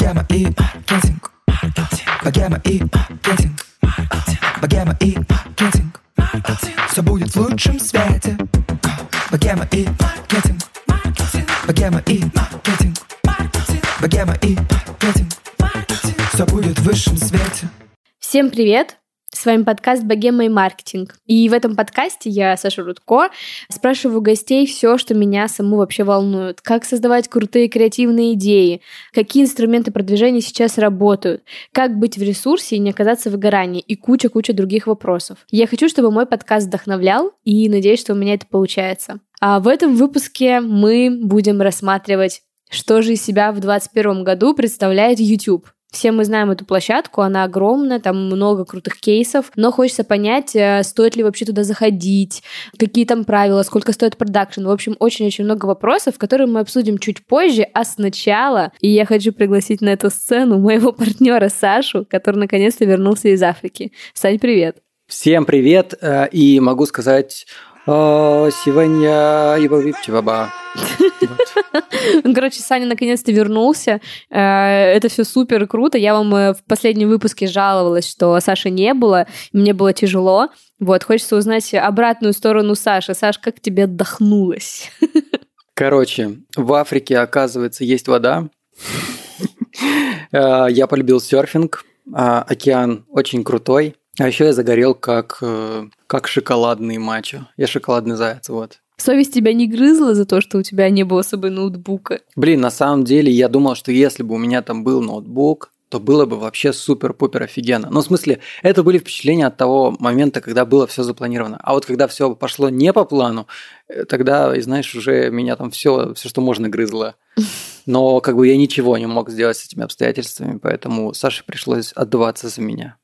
Богема и маркетинг. Богема и маркетинг. Богема и маркетинг. Все будет в лучшем свете. Богема и маркетинг. Богема и маркетинг. Богема и маркетинг. Все будет в высшем свете. Всем привет! С вами подкаст «Богема и маркетинг». И в этом подкасте я, Саша Рудко, спрашиваю гостей все, что меня саму вообще волнует. Как создавать крутые креативные идеи, какие инструменты продвижения сейчас работают, как быть в ресурсе и не оказаться в выгорании, и куча-куча других вопросов. Я хочу, чтобы мой подкаст вдохновлял, и надеюсь, что у меня это получается. А в этом выпуске мы будем рассматривать что же из себя в 2021 году представляет YouTube. Все мы знаем эту площадку, она огромная, там много крутых кейсов, но хочется понять, э, стоит ли вообще туда заходить, какие там правила, сколько стоит продакшн. В общем, очень-очень много вопросов, которые мы обсудим чуть позже, а сначала, и я хочу пригласить на эту сцену моего партнера Сашу, который наконец-то вернулся из Африки. Сань, привет! Всем привет, э, и могу сказать «О, сегодня его випчиваба. Ну, короче, Саня наконец-то вернулся. Э, это все супер круто. Я вам э, в последнем выпуске жаловалась, что Саши не было. Мне было тяжело. Вот, хочется узнать обратную сторону Саши. Саш, как тебе отдохнулось? Короче, в Африке, оказывается, есть вода. Э, я полюбил серфинг. Океан очень крутой. А еще я загорел как, как шоколадный мачо. Я шоколадный заяц, вот. Совесть тебя не грызла за то, что у тебя не было с собой ноутбука? Блин, на самом деле я думал, что если бы у меня там был ноутбук, то было бы вообще супер-пупер офигенно. Ну, в смысле, это были впечатления от того момента, когда было все запланировано. А вот когда все пошло не по плану, э, тогда, знаешь, уже меня там все, все, что можно, грызло. Но как бы я ничего не мог сделать с этими обстоятельствами, поэтому Саше пришлось отдуваться за меня.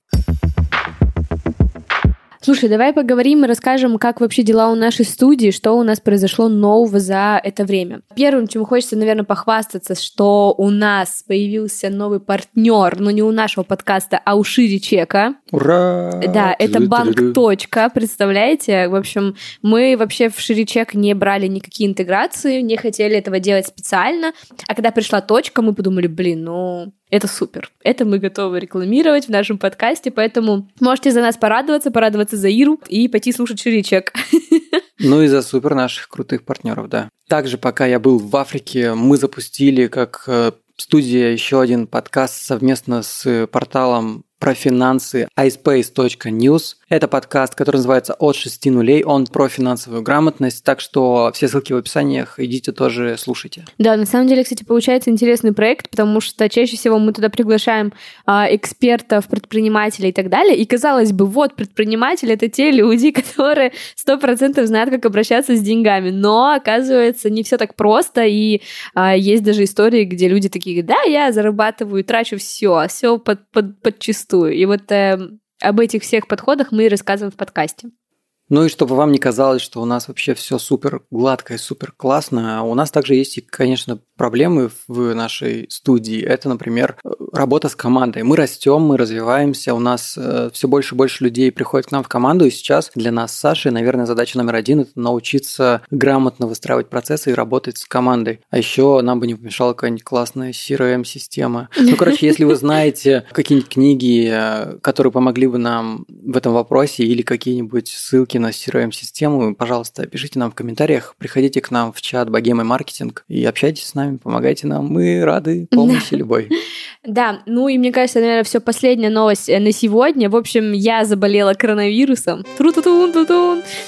Слушай, давай поговорим и расскажем, как вообще дела у нашей студии, что у нас произошло нового за это время. Первым, чем хочется, наверное, похвастаться, что у нас появился новый партнер, но не у нашего подкаста, а у Шири Чека. Ура! Да, это банк точка, представляете? В общем, мы вообще в Шири Чек не брали никакие интеграции, не хотели этого делать специально, а когда пришла точка, мы подумали, блин, ну это супер. Это мы готовы рекламировать в нашем подкасте, поэтому можете за нас порадоваться, порадоваться за Иру и пойти слушать Ширичек. Ну и за супер наших крутых партнеров, да. Также, пока я был в Африке, мы запустили как э, студия еще один подкаст совместно с порталом про финансы iSpace.news. Это подкаст, который называется «От шести нулей». Он про финансовую грамотность, так что все ссылки в описаниях, идите тоже слушайте. Да, на самом деле, кстати, получается интересный проект, потому что чаще всего мы туда приглашаем а, экспертов, предпринимателей и так далее. И казалось бы, вот предприниматели — это те люди, которые сто процентов знают, как обращаться с деньгами. Но, оказывается, не все так просто, и а, есть даже истории, где люди такие, да, я зарабатываю, трачу все, все под, под, подчистую. И вот э, об этих всех подходах мы и рассказываем в подкасте. Ну и чтобы вам не казалось, что у нас вообще все супер гладко и супер классно, у нас также есть конечно, проблемы в нашей студии. Это, например, работа с командой. Мы растем, мы развиваемся, у нас э, все больше и больше людей приходят к нам в команду, и сейчас для нас с Сашей, наверное, задача номер один – это научиться грамотно выстраивать процессы и работать с командой. А еще нам бы не помешала какая-нибудь классная CRM-система. Ну, короче, если вы знаете какие-нибудь книги, э, которые помогли бы нам в этом вопросе, или какие-нибудь ссылки на CRM-систему, пожалуйста, пишите нам в комментариях, приходите к нам в чат Богемы Маркетинг и общайтесь с нами, помогайте нам. Мы рады помощи любой. Да, ну и мне кажется, наверное, все последняя новость э, на сегодня. В общем, я заболела коронавирусом.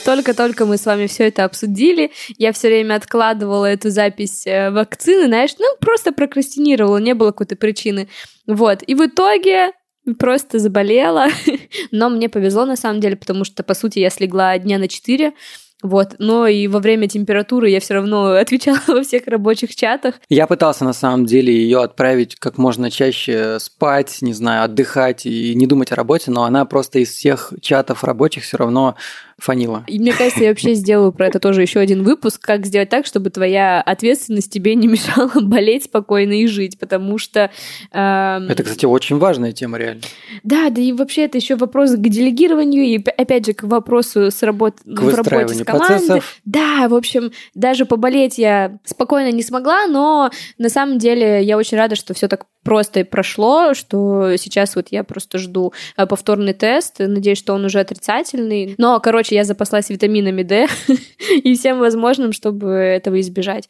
Только-только мы с вами все это обсудили. Я все время откладывала эту запись э, вакцины, знаешь, ну просто прокрастинировала, не было какой-то причины. Вот. И в итоге просто заболела, но мне повезло на самом деле, потому что, по сути, я слегла дня на 4, вот, но и во время температуры я все равно отвечала во всех рабочих чатах. Я пытался на самом деле ее отправить как можно чаще спать, не знаю, отдыхать и не думать о работе, но она просто из всех чатов рабочих все равно фанила. И мне кажется, я вообще сделаю про это тоже еще один выпуск, как сделать так, чтобы твоя ответственность тебе не мешала болеть спокойно и жить, потому что... Э, это, кстати, очень важная тема, реально. Да, да и вообще это еще вопрос к делегированию и, опять же, к вопросу с работ... к в работе с командой. Процессов. Да, в общем, даже поболеть я спокойно не смогла, но на самом деле я очень рада, что все так просто прошло, что сейчас вот я просто жду э, повторный тест, надеюсь, что он уже отрицательный. Но, короче, я запаслась витаминами D и всем возможным, чтобы этого избежать.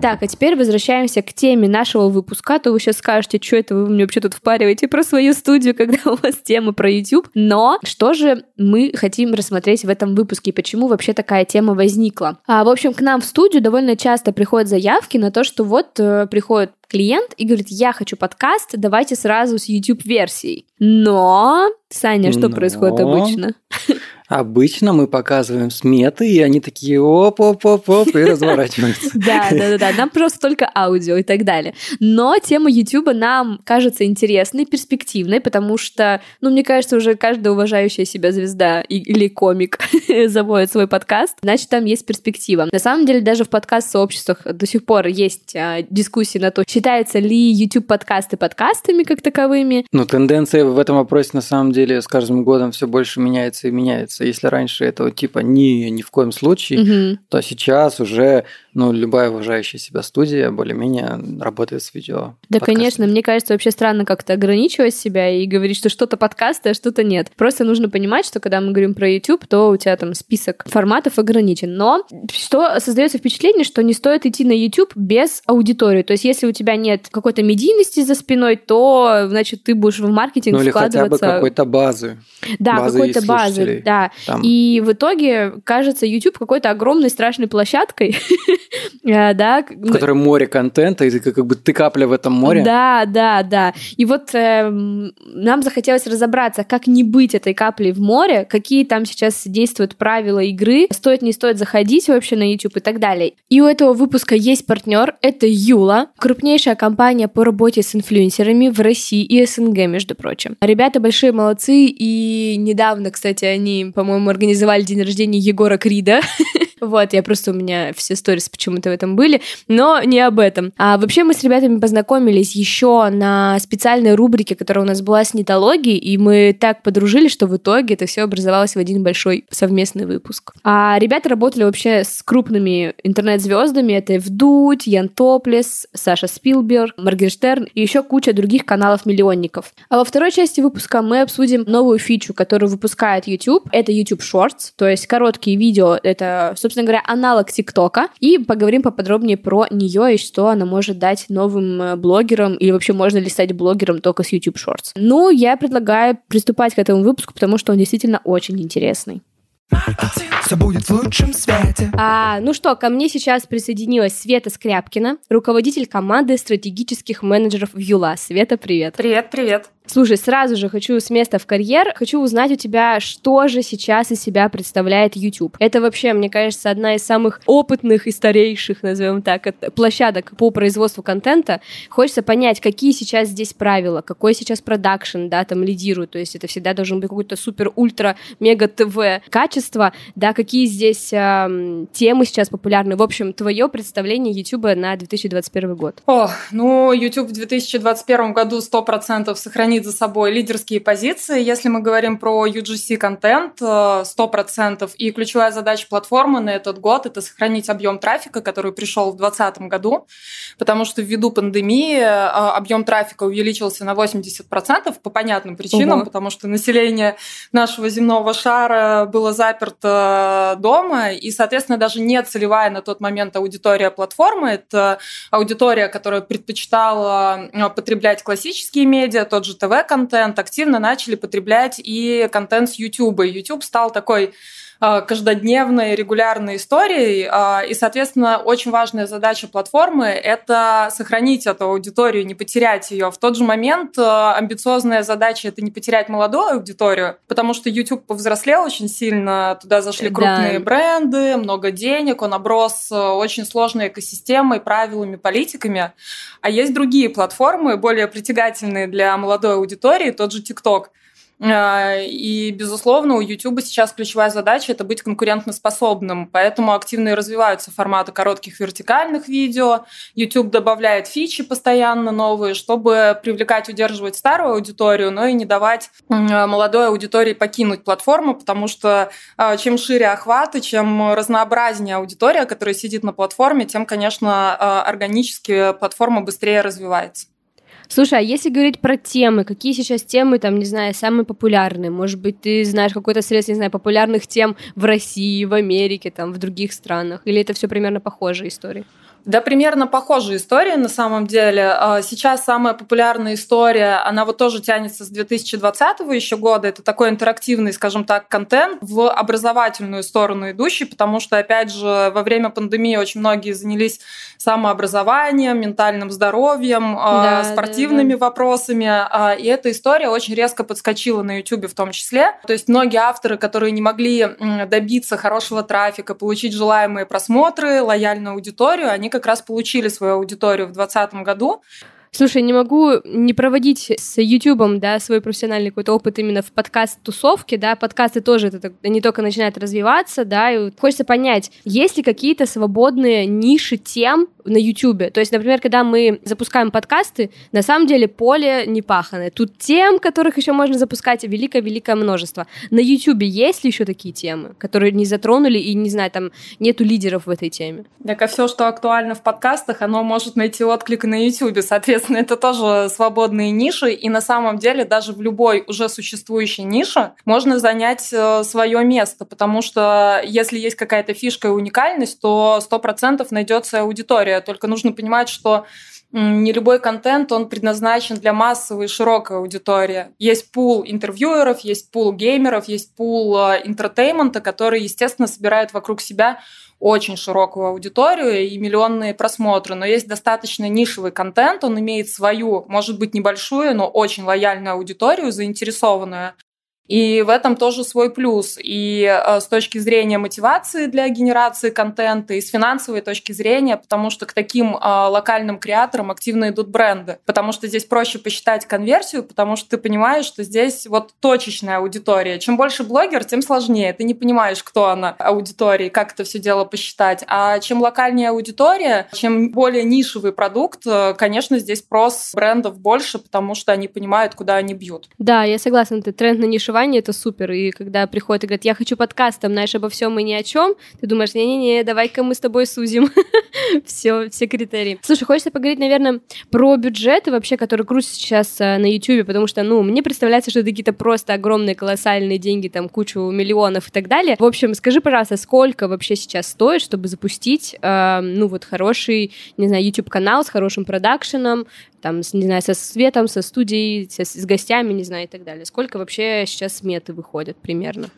Так, а теперь возвращаемся к теме нашего выпуска. А то вы сейчас скажете, что это вы мне вообще тут впариваете про свою студию, когда у вас тема про YouTube. Но что же мы хотим рассмотреть в этом выпуске и почему вообще такая тема возникла? А, в общем, к нам в студию довольно часто приходят заявки на то, что вот э, приходит клиент и говорит, я хочу подкаст, давайте сразу с YouTube-версией. Но, Саня, что Но... происходит обычно? Обычно мы показываем сметы, и они такие оп-оп-оп-оп и разворачиваются. Да, да, да, да. Нам просто только аудио и так далее. Но тема YouTube нам кажется интересной, перспективной, потому что, ну, мне кажется, уже каждая уважающая себя звезда или комик заводит свой подкаст, значит, там есть перспектива. На самом деле, даже в подкаст-сообществах до сих пор есть а, дискуссии на то, считаются ли YouTube-подкасты подкастами как таковыми. Ну, тенденция в этом вопросе, на самом деле, с каждым годом все больше меняется и меняется. Если раньше этого типа ни, ни в коем случае, угу. то сейчас уже ну, любая уважающая себя студия более-менее работает с видео. Да, конечно. Мне кажется, вообще странно как-то ограничивать себя и говорить, что что-то подкасты, а что-то нет. Просто нужно понимать, что когда мы говорим про YouTube, то у тебя там список форматов ограничен. Но что создается впечатление, что не стоит идти на YouTube без аудитории. То есть, если у тебя нет какой-то медийности за спиной, то, значит, ты будешь в маркетинг ну, или вкладываться... хотя бы какой-то базы. Да, какой-то базы, да. Там. И в итоге кажется YouTube какой-то огромной страшной площадкой, да. В которой море контента, и ты как бы ты капля в этом море. Да, да, да. И вот э, нам захотелось разобраться, как не быть этой каплей в море, какие там сейчас действуют правила игры, стоит не стоит заходить вообще на YouTube и так далее. И у этого выпуска есть партнер, это Юла, крупнейшая компания по работе с инфлюенсерами в России и СНГ, между прочим. Ребята большие молодцы, и недавно, кстати, они, по-моему, организовали день рождения Егора Крида. Вот, я просто у меня все сторис почему-то в этом были, но не об этом. А вообще мы с ребятами познакомились еще на специальной рубрике, которая у нас была с нетологией, и мы так подружились, что в итоге это все образовалось в один большой совместный выпуск. А ребята работали вообще с крупными интернет-звездами, это Вдуть, Ян Топлес, Саша Спилберг, Моргенштерн и еще куча других каналов-миллионников. А во второй части выпуска мы обсудим новую фичу, которую выпускает YouTube. Это YouTube Shorts, то есть короткие видео, это, собственно говоря, аналог ТикТока, и поговорим поподробнее про нее и что она может дать новым э, блогерам, или вообще можно ли стать блогером только с YouTube Shorts. Ну, я предлагаю приступать к этому выпуску, потому что он действительно очень интересный. Все будет в лучшем свете. А, ну что, ко мне сейчас присоединилась Света Скряпкина, руководитель команды стратегических менеджеров в Юла. Света, привет. Привет, привет. Слушай, сразу же хочу с места в карьер. Хочу узнать у тебя, что же сейчас из себя представляет YouTube. Это вообще, мне кажется, одна из самых опытных и старейших, назовем так, площадок по производству контента. Хочется понять, какие сейчас здесь правила, какой сейчас продакшн, да, там лидирует. То есть это всегда должен быть какой-то супер-ультра-мега-ТВ качество, да, какие здесь э, темы сейчас популярны. В общем, твое представление YouTube на 2021 год. О, ну, YouTube в 2021 году 100% сохранит сохранит за собой лидерские позиции. Если мы говорим про UGC-контент, 100%. Э, и ключевая задача платформы на этот год – это сохранить объем трафика, который пришел в 2020 году, потому что ввиду пандемии э, объем трафика увеличился на 80% по понятным причинам, угу. потому что население нашего земного шара было заперто дома, и, соответственно, даже не целевая на тот момент аудитория платформы. Это аудитория, которая предпочитала э, потреблять классические медиа, тот же ТВ-контент, активно начали потреблять и контент с YouTube. YouTube стал такой каждодневной, регулярной историей. А, и, соответственно, очень важная задача платформы – это сохранить эту аудиторию, не потерять ее. В тот же момент а, амбициозная задача – это не потерять молодую аудиторию, потому что YouTube повзрослел очень сильно, туда зашли крупные да. бренды, много денег, он оброс очень сложной экосистемой, правилами, политиками. А есть другие платформы, более притягательные для молодой аудитории, тот же TikTok – и, безусловно, у YouTube сейчас ключевая задача – это быть конкурентоспособным, поэтому активно и развиваются форматы коротких вертикальных видео. YouTube добавляет фичи постоянно новые, чтобы привлекать, удерживать старую аудиторию, но и не давать молодой аудитории покинуть платформу, потому что а, чем шире охваты, чем разнообразнее аудитория, которая сидит на платформе, тем, конечно, а, органически платформа быстрее развивается. Слушай, а если говорить про темы, какие сейчас темы, там, не знаю, самые популярные? Может быть, ты знаешь какой-то срез, не знаю, популярных тем в России, в Америке, там, в других странах? Или это все примерно похожие истории? Да, примерно похожая история на самом деле. А, сейчас самая популярная история, она вот тоже тянется с 2020 еще года. Это такой интерактивный, скажем так, контент в образовательную сторону идущий, потому что, опять же, во время пандемии очень многие занялись самообразованием, ментальным здоровьем, а, да, спортивными да, да. вопросами. А, и эта история очень резко подскочила на YouTube в том числе. То есть многие авторы, которые не могли добиться хорошего трафика, получить желаемые просмотры, лояльную аудиторию, они как раз получили свою аудиторию в 2020 году. Слушай, не могу не проводить с Ютубом, да, свой профессиональный какой-то опыт именно в подкаст-тусовке, да, подкасты тоже это не только начинают развиваться, да, и хочется понять, есть ли какие-то свободные ниши тем на Ютубе, то есть, например, когда мы запускаем подкасты, на самом деле поле не паханое, тут тем, которых еще можно запускать, великое-великое множество. На Ютубе есть ли еще такие темы, которые не затронули и, не знаю, там нету лидеров в этой теме? Так, а все, что актуально в подкастах, оно может найти отклик на Ютубе, соответственно, соответственно, это тоже свободные ниши, и на самом деле даже в любой уже существующей нише можно занять э, свое место, потому что если есть какая-то фишка и уникальность, то 100% найдется аудитория. Только нужно понимать, что не любой контент, он предназначен для массовой и широкой аудитории. Есть пул интервьюеров, есть пул геймеров, есть пул э, интертеймента, который, естественно, собирает вокруг себя очень широкую аудиторию и миллионные просмотры, но есть достаточно нишевый контент, он имеет свою, может быть, небольшую, но очень лояльную аудиторию, заинтересованную и в этом тоже свой плюс. И э, с точки зрения мотивации для генерации контента, и с финансовой точки зрения, потому что к таким э, локальным креаторам активно идут бренды. Потому что здесь проще посчитать конверсию, потому что ты понимаешь, что здесь вот точечная аудитория. Чем больше блогер, тем сложнее. Ты не понимаешь, кто она аудитории, как это все дело посчитать. А чем локальнее аудитория, чем более нишевый продукт, э, конечно, здесь спрос брендов больше, потому что они понимают, куда они бьют. Да, я согласна, это тренд на нишевый образование это супер. И когда приходят и говорят, я хочу подкаст, там, знаешь, обо всем и ни о чем, ты думаешь, не-не-не, давай-ка мы с тобой сузим все, все критерии. Слушай, хочется поговорить, наверное, про бюджеты вообще, которые крутятся сейчас э, на YouTube, потому что, ну, мне представляется, что это какие-то просто огромные, колоссальные деньги, там, кучу миллионов и так далее. В общем, скажи, пожалуйста, сколько вообще сейчас стоит, чтобы запустить, э, ну, вот хороший, не знаю, YouTube-канал с хорошим продакшеном, там, не знаю, со светом, со студией, со, с гостями, не знаю, и так далее. Сколько вообще сейчас сметы выходят примерно?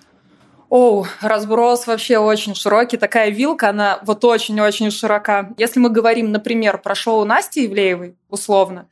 О, разброс вообще очень широкий. Такая вилка, она вот очень-очень широка. Если мы говорим, например, про шоу Насти Ивлеевой, условно,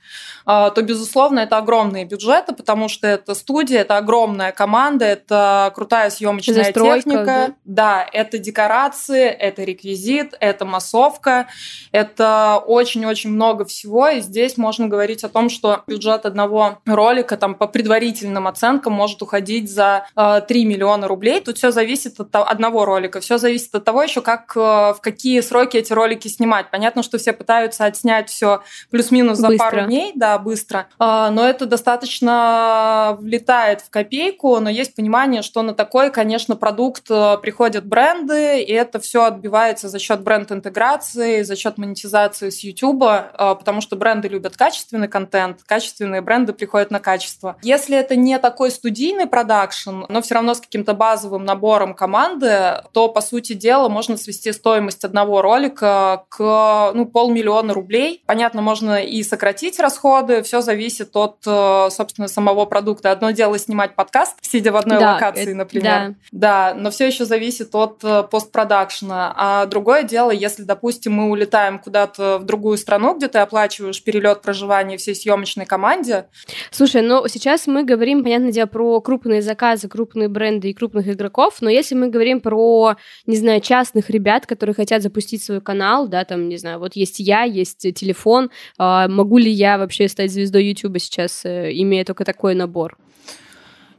а, то, безусловно, это огромные бюджеты, потому что это студия, это огромная команда, это крутая съемочная Застройка, техника. Да? да, это декорации, это реквизит, это массовка, это очень-очень много всего. И здесь можно говорить о том, что бюджет одного ролика там по предварительным оценкам может уходить за 3 а, миллиона рублей. Тут все зависит от одного ролика, все зависит от того еще, как а, в какие сроки эти ролики снимать. Понятно, что все пытаются отснять все плюс-минус плюс-минус за быстро. пару дней, да, быстро. А, но это достаточно влетает в копейку, но есть понимание, что на такой, конечно, продукт э, приходят бренды, и это все отбивается за счет бренд-интеграции, за счет монетизации с YouTube, а, потому что бренды любят качественный контент, качественные бренды приходят на качество. Если это не такой студийный продакшн, но все равно с каким-то базовым набором команды, то, по сути дела, можно свести стоимость одного ролика к ну, полмиллиона рублей. Понятно, можно и сократить расходы. Все зависит от, э, собственно, самого продукта. Одно дело снимать подкаст, сидя в одной да, локации, это, например. Да. да, но все еще зависит от э, постпродакшена. А другое дело, если, допустим, мы улетаем куда-то в другую страну, где ты оплачиваешь перелет проживания всей съемочной команде. Слушай, ну сейчас мы говорим, понятное дело, про крупные заказы, крупные бренды и крупных игроков, но если мы говорим про, не знаю, частных ребят, которые хотят запустить свой канал, да, там, не знаю, вот есть я, есть телефон, а, могу ли я вообще стать звездой YouTube сейчас, э, имея только такой набор?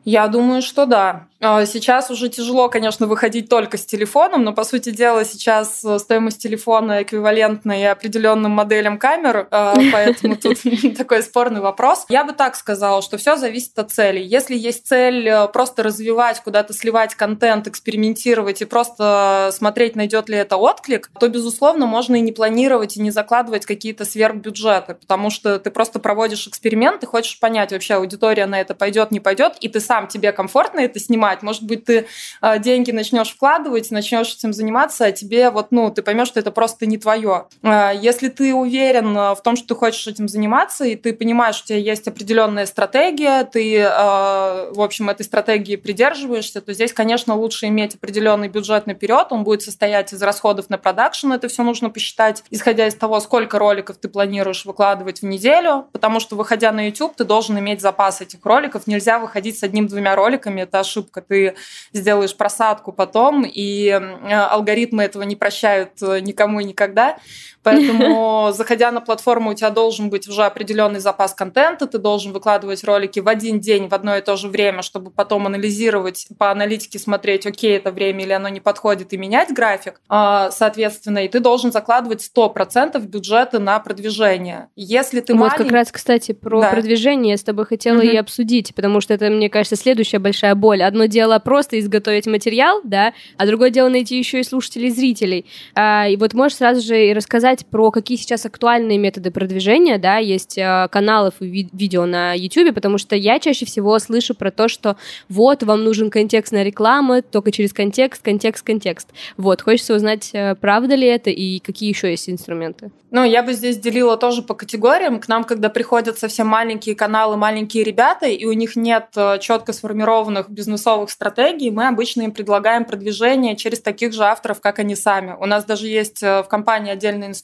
Я думаю, что да. А, сейчас уже тяжело, конечно, выходить только с телефоном, но, по сути дела, сейчас э, стоимость телефона эквивалентна и определенным моделям камер, а, поэтому тут такой спорный вопрос. Я бы так сказала, что все зависит от цели. Если есть цель э, просто развивать, куда-то сливать контент, экспериментировать и просто смотреть, найдет ли это отклик, то, безусловно, можно и не планировать, и не закладывать какие-то сверхбюджеты, потому что ты просто проводишь эксперимент, и хочешь понять, вообще аудитория на это пойдет, не пойдет, и ты сам тебе комфортно это снимать, понимать. Может быть, ты э, деньги начнешь вкладывать, начнешь этим заниматься, а тебе вот, ну, ты поймешь, что это просто не твое. Э, если ты уверен э, в том, что ты хочешь этим заниматься, и ты понимаешь, что у тебя есть определенная стратегия, ты, в общем, этой стратегии придерживаешься, то здесь, конечно, лучше иметь определенный бюджет наперед, он будет состоять из расходов на продакшн, это все нужно посчитать, исходя из того, сколько роликов ты планируешь выкладывать в неделю, потому что, выходя на YouTube, ты должен иметь запас этих роликов, нельзя выходить с одним-двумя роликами, это ошибка ошибка, ты сделаешь просадку потом, и алгоритмы этого не прощают э, никому и никогда. Поэтому, заходя на платформу, у тебя должен быть уже определенный запас контента, ты должен выкладывать ролики в один день в одно и то же время, чтобы потом анализировать, по аналитике смотреть, окей, это время или оно не подходит, и менять график, а, соответственно, и ты должен закладывать 100% бюджета на продвижение. Если ты Вот маленький... как раз, кстати, про да. продвижение я с тобой хотела угу. и обсудить, потому что это, мне кажется, следующая большая боль. Одно дело просто изготовить материал, да, а другое дело найти еще и слушателей, и зрителей. А, и вот можешь сразу же и рассказать про какие сейчас актуальные методы продвижения, да, есть а, каналов и ви- видео на YouTube, потому что я чаще всего слышу про то, что вот, вам нужен контекстная реклама, только через контекст, контекст, контекст. Вот, хочется узнать, э, правда ли это и какие еще есть инструменты. Ну, я бы здесь делила тоже по категориям. К нам, когда приходят совсем маленькие каналы, маленькие ребята, и у них нет э, четко сформированных бизнесовых стратегий, мы обычно им предлагаем продвижение через таких же авторов, как они сами. У нас даже есть э, в компании отдельный инструмент,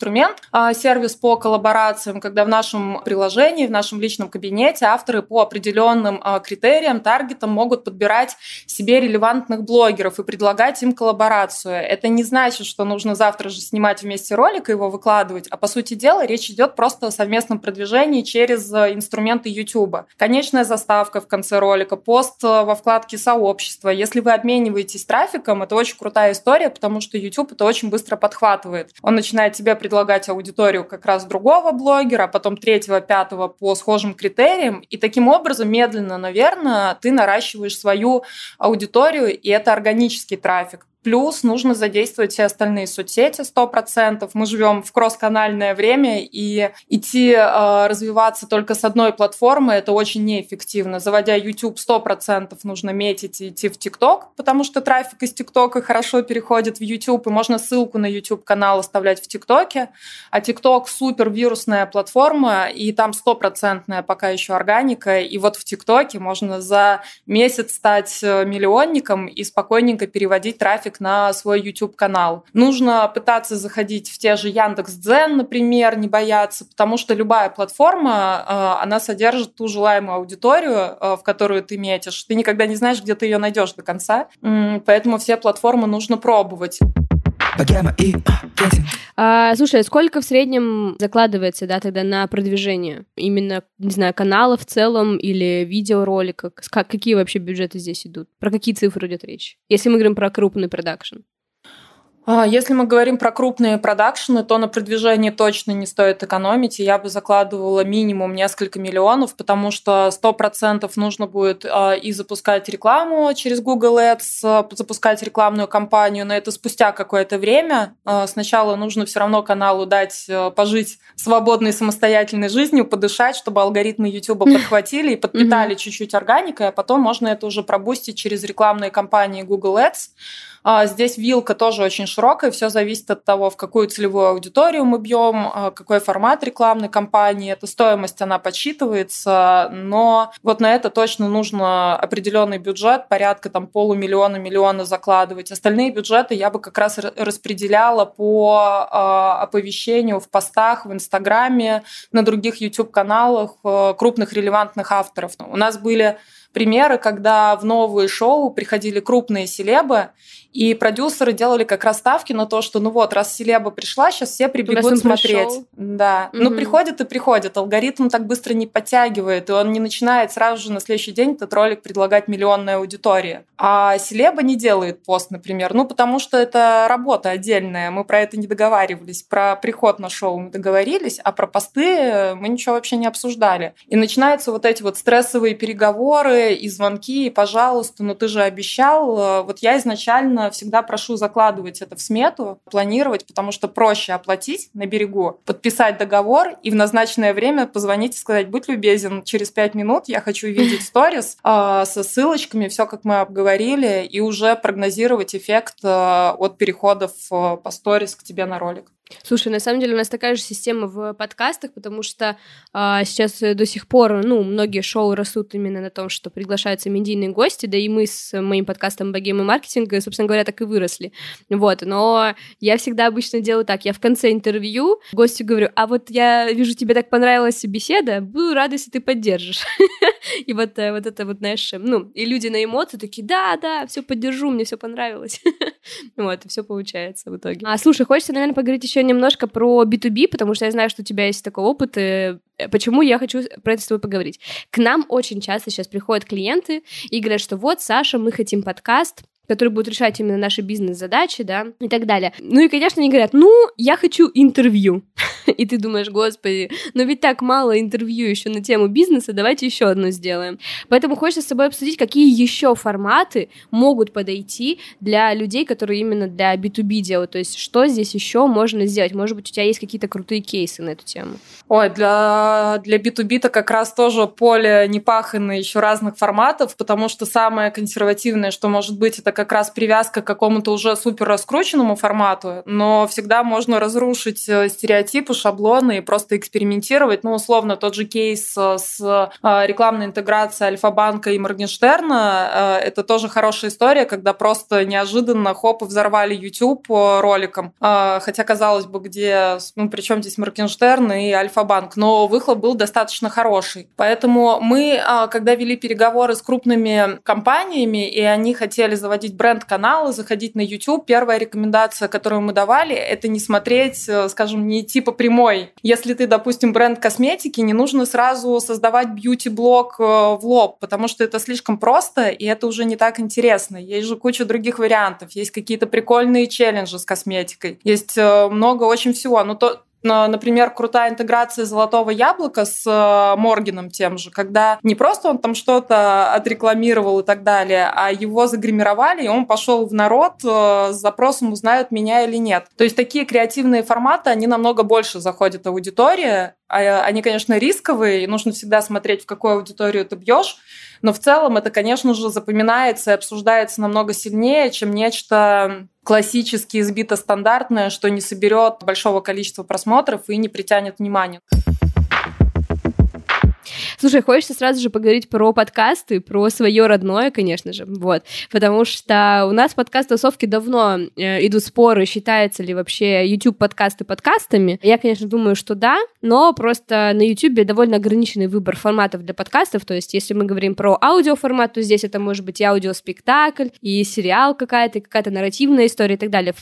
а, сервис по коллаборациям, когда в нашем приложении, в нашем личном кабинете авторы по определенным а, критериям, таргетам могут подбирать себе релевантных блогеров и предлагать им коллаборацию. Это не значит, что нужно завтра же снимать вместе ролик и его выкладывать, а по сути дела речь идет просто о совместном продвижении через э, инструменты YouTube. Конечная заставка в конце ролика, пост э, во вкладке сообщества. Если вы обмениваетесь трафиком, это очень крутая история, потому что YouTube это очень быстро подхватывает. Он начинает тебе предлагать аудиторию как раз другого блогера, а потом третьего, пятого по схожим критериям. И таким образом, медленно, наверное, ты наращиваешь свою аудиторию, и это органический трафик. Плюс нужно задействовать все остальные соцсети 100%. Мы живем в кросс-канальное время, и идти э, развиваться только с одной платформы – это очень неэффективно. Заводя YouTube 100% нужно метить и идти в TikTok, потому что трафик из TikTok хорошо переходит в YouTube, и можно ссылку на YouTube-канал оставлять в TikTok. А TikTok – супер вирусная платформа, и там стопроцентная пока еще органика. И вот в TikTok можно за месяц стать э, миллионником и спокойненько переводить трафик трафик на свой YouTube-канал. Нужно пытаться заходить в те же Яндекс.Дзен, например, не бояться, потому что любая платформа, э, она содержит ту желаемую аудиторию, э, в которую ты метишь. Ты никогда не знаешь, где ты ее найдешь до конца, поэтому все платформы нужно пробовать. А, слушай, а сколько в среднем закладывается, да, тогда на продвижение? Именно, не знаю, канала в целом или видеоролика? Как, какие вообще бюджеты здесь идут? Про какие цифры идет речь? Если мы говорим про крупный продакшн. А, если мы говорим про крупные продакшены, то на продвижении точно не стоит экономить, и я бы закладывала минимум несколько миллионов, потому что 100% нужно будет а, и запускать рекламу через Google Ads, запускать рекламную кампанию, но это спустя какое-то время. А, сначала нужно все равно каналу дать пожить свободной самостоятельной жизнью, подышать, чтобы алгоритмы YouTube подхватили и подпитали чуть-чуть органикой, а потом можно это уже пробустить через рекламные кампании Google Ads. А, здесь вилка тоже очень широкая, все зависит от того, в какую целевую аудиторию мы бьем, а, какой формат рекламной кампании, эта стоимость, она подсчитывается, но вот на это точно нужно определенный бюджет, порядка там полумиллиона, миллиона закладывать. Остальные бюджеты я бы как раз распределяла по а, оповещению в постах, в Инстаграме, на других YouTube-каналах крупных релевантных авторов. У нас были примеры, когда в новые шоу приходили крупные селебы, и продюсеры делали как раз ставки на то, что ну вот, раз селеба пришла, сейчас все прибегут смотреть. Пришел. Да. Угу. Ну, приходит и приходит. Алгоритм так быстро не подтягивает, и он не начинает сразу же на следующий день этот ролик предлагать миллионной аудитории. А селеба не делает пост, например. Ну, потому что это работа отдельная. Мы про это не договаривались. Про приход на шоу мы договорились, а про посты мы ничего вообще не обсуждали. И начинаются вот эти вот стрессовые переговоры и звонки, и, пожалуйста, ну ты же обещал. Вот я изначально всегда прошу закладывать это в смету, планировать, потому что проще оплатить на берегу, подписать договор и в назначенное время позвонить и сказать, будь любезен, через пять минут я хочу видеть сторис э, со ссылочками, все как мы обговорили, и уже прогнозировать эффект э, от переходов э, по сторис к тебе на ролик. Слушай, на самом деле у нас такая же система в подкастах, потому что а, сейчас до сих пор, ну, многие шоу растут именно на том, что приглашаются медийные гости, да и мы с моим подкастом «Богема маркетинг», собственно говоря, так и выросли. Вот, но я всегда обычно делаю так, я в конце интервью гостю говорю, а вот я вижу, тебе так понравилась беседа, буду рада, если ты поддержишь. И вот, э, вот это вот, знаешь, ну, и люди на эмоции такие, да, да, все поддержу, мне все понравилось. Вот, и все получается в итоге. А слушай, хочется, наверное, поговорить еще немножко про B2B, потому что я знаю, что у тебя есть такой опыт, э, почему я хочу про это с тобой поговорить. К нам очень часто сейчас приходят клиенты и говорят, что вот, Саша, мы хотим подкаст, который будет решать именно наши бизнес-задачи, да, и так далее. Ну и, конечно, они говорят, ну, я хочу интервью. И ты думаешь, господи, но ведь так мало интервью еще на тему бизнеса, давайте еще одно сделаем. Поэтому хочется с тобой обсудить, какие еще форматы могут подойти для людей, которые именно для B2B делают. То есть, что здесь еще можно сделать? Может быть, у тебя есть какие-то крутые кейсы на эту тему? Ой, для, для B2B-то как раз тоже поле непаханное еще разных форматов, потому что самое консервативное, что может быть, это как раз привязка к какому-то уже супер раскрученному формату, но всегда можно разрушить э, стереотипы, шаблоны и просто экспериментировать. Ну, условно, тот же кейс э, с э, рекламной интеграцией Альфа-банка и Моргенштерна, это тоже хорошая история, когда просто неожиданно хоп, взорвали YouTube роликом. Хотя, казалось бы, где, ну, причем здесь Моргенштерн и Альфа-банк, но выхлоп был достаточно хороший. Поэтому мы, когда вели переговоры с крупными компаниями, и они хотели заводить бренд-каналы, заходить на YouTube. Первая рекомендация, которую мы давали, это не смотреть, э, скажем, не идти по прямой. Если ты, допустим, бренд косметики, не нужно сразу создавать бьюти-блог э, в лоб, потому что это слишком просто, и это уже не так интересно. Есть же куча других вариантов. Есть какие-то прикольные челленджи с косметикой. Есть э, много очень всего. Но то, например, крутая интеграция золотого яблока с э, Моргином тем же, когда не просто он там что-то отрекламировал и так далее, а его загримировали, и он пошел в народ э, с запросом, узнают меня или нет. То есть такие креативные форматы, они намного больше заходят аудитории, они, конечно, рисковые, и нужно всегда смотреть, в какую аудиторию ты бьешь, но в целом это, конечно же, запоминается и обсуждается намного сильнее, чем нечто классически избито стандартное, что не соберет большого количества просмотров и не притянет внимание. Слушай, хочется сразу же поговорить про подкасты, про свое родное, конечно же, вот, потому что у нас подкаст-тусовки давно э, идут споры, считается ли вообще YouTube подкасты подкастами. Я, конечно, думаю, что да, но просто на YouTube довольно ограниченный выбор форматов для подкастов, то есть если мы говорим про аудиоформат, то здесь это может быть и аудиоспектакль, и сериал какая-то, какая-то нарративная история и так далее.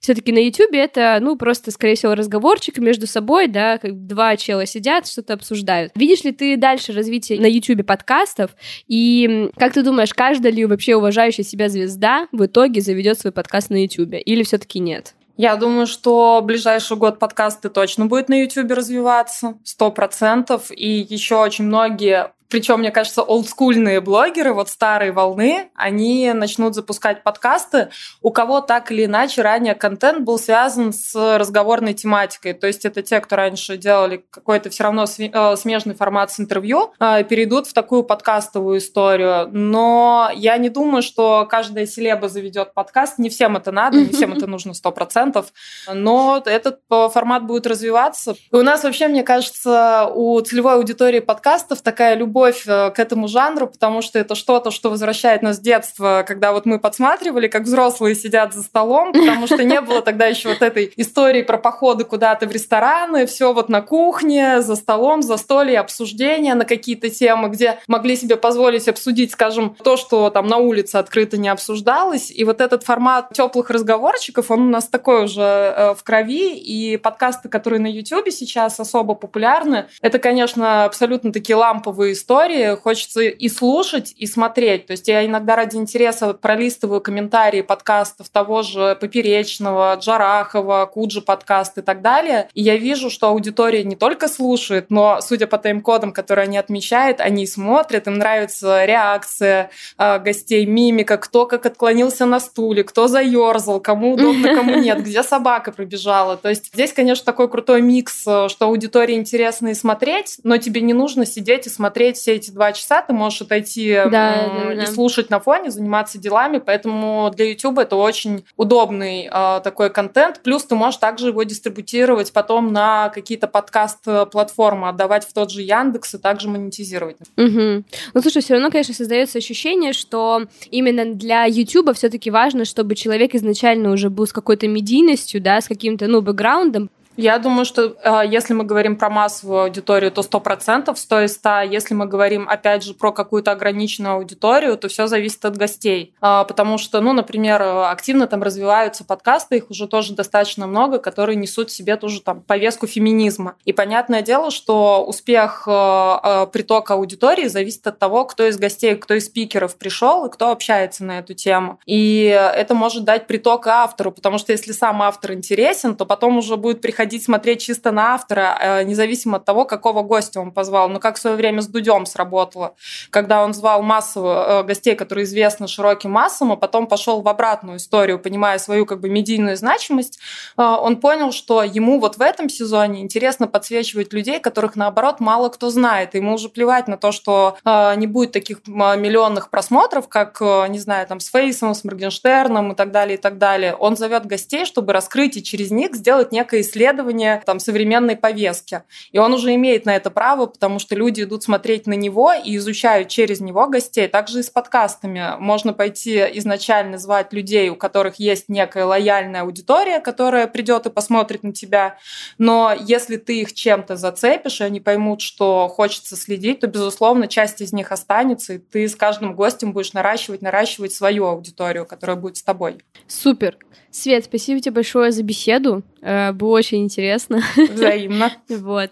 Все-таки на YouTube это, ну, просто, скорее всего, разговорчик между собой, да, как два чела сидят, что-то обсуждают. Видишь ли ты дальше дальше развитие на YouTube подкастов. И как ты думаешь, каждая ли вообще уважающая себя звезда в итоге заведет свой подкаст на YouTube? Или все-таки нет? Я думаю, что ближайший год подкасты точно будет на YouTube развиваться, сто процентов. И еще очень многие причем, мне кажется, олдскульные блогеры, вот старые волны, они начнут запускать подкасты, у кого так или иначе ранее контент был связан с разговорной тематикой. То есть это те, кто раньше делали какой-то все равно э, смежный формат с интервью, э, перейдут в такую подкастовую историю. Но я не думаю, что каждая селеба заведет подкаст. Не всем это надо, не всем это нужно сто процентов. Но этот э, формат будет развиваться. И у нас вообще, мне кажется, у целевой аудитории подкастов такая любовь любовь э, к этому жанру, потому что это что-то, что возвращает нас с детства, когда вот мы подсматривали, как взрослые сидят за столом, потому что не было тогда еще вот этой истории про походы куда-то в рестораны, все вот на кухне, за столом, за столе, обсуждения на какие-то темы, где могли себе позволить обсудить, скажем, то, что там на улице открыто не обсуждалось. И вот этот формат теплых разговорчиков, он у нас такой уже э, в крови, и подкасты, которые на YouTube сейчас особо популярны, это, конечно, абсолютно такие ламповые истории. Хочется и слушать, и смотреть. То есть я иногда ради интереса пролистываю комментарии подкастов того же Поперечного, Джарахова, Куджи подкаст и так далее. И я вижу, что аудитория не только слушает, но, судя по тайм-кодам, которые они отмечают, они смотрят, им нравится реакция э, гостей, мимика, кто как отклонился на стуле, кто заерзал, кому удобно, кому нет, где собака пробежала. То есть здесь, конечно, такой крутой микс, э, что аудитории интересно и смотреть, но тебе не нужно сидеть и смотреть все эти два часа, ты можешь отойти да, да, и да. слушать на фоне, заниматься делами, поэтому для YouTube это очень удобный э, такой контент, плюс ты можешь также его дистрибутировать потом на какие-то подкаст-платформы, отдавать в тот же Яндекс и также монетизировать. Угу. Ну, слушай, все равно, конечно, создается ощущение, что именно для YouTube все-таки важно, чтобы человек изначально уже был с какой-то медийностью, да, с каким-то, ну, бэкграундом, я думаю, что э, если мы говорим про массовую аудиторию, то 100%, 100 из 100. Если мы говорим, опять же, про какую-то ограниченную аудиторию, то все зависит от гостей. Э, потому что, ну, например, активно там развиваются подкасты, их уже тоже достаточно много, которые несут в себе тоже там повестку феминизма. И понятное дело, что успех э, э, притока аудитории зависит от того, кто из гостей, кто из спикеров пришел и кто общается на эту тему. И это может дать приток автору, потому что если сам автор интересен, то потом уже будет приходить ходить смотреть чисто на автора, э, независимо от того, какого гостя он позвал. Но как в свое время с Дудем сработало, когда он звал массово э, гостей, которые известны широким массам, а потом пошел в обратную историю, понимая свою как бы медийную значимость, э, он понял, что ему вот в этом сезоне интересно подсвечивать людей, которых наоборот мало кто знает. ему уже плевать на то, что не будет таких миллионных просмотров, как, не знаю, там с Фейсом, с Моргенштерном и так далее, и так далее. Он зовет гостей, чтобы раскрыть и через них сделать некое исследование исследования там, современной повестки. И он уже имеет на это право, потому что люди идут смотреть на него и изучают через него гостей. Также и с подкастами. Можно пойти изначально звать людей, у которых есть некая лояльная аудитория, которая придет и посмотрит на тебя. Но если ты их чем-то зацепишь, и они поймут, что хочется следить, то, безусловно, часть из них останется, и ты с каждым гостем будешь наращивать, наращивать свою аудиторию, которая будет с тобой. Супер. Свет, спасибо тебе большое за беседу. Э, было очень интересно. Взаимно. Вот.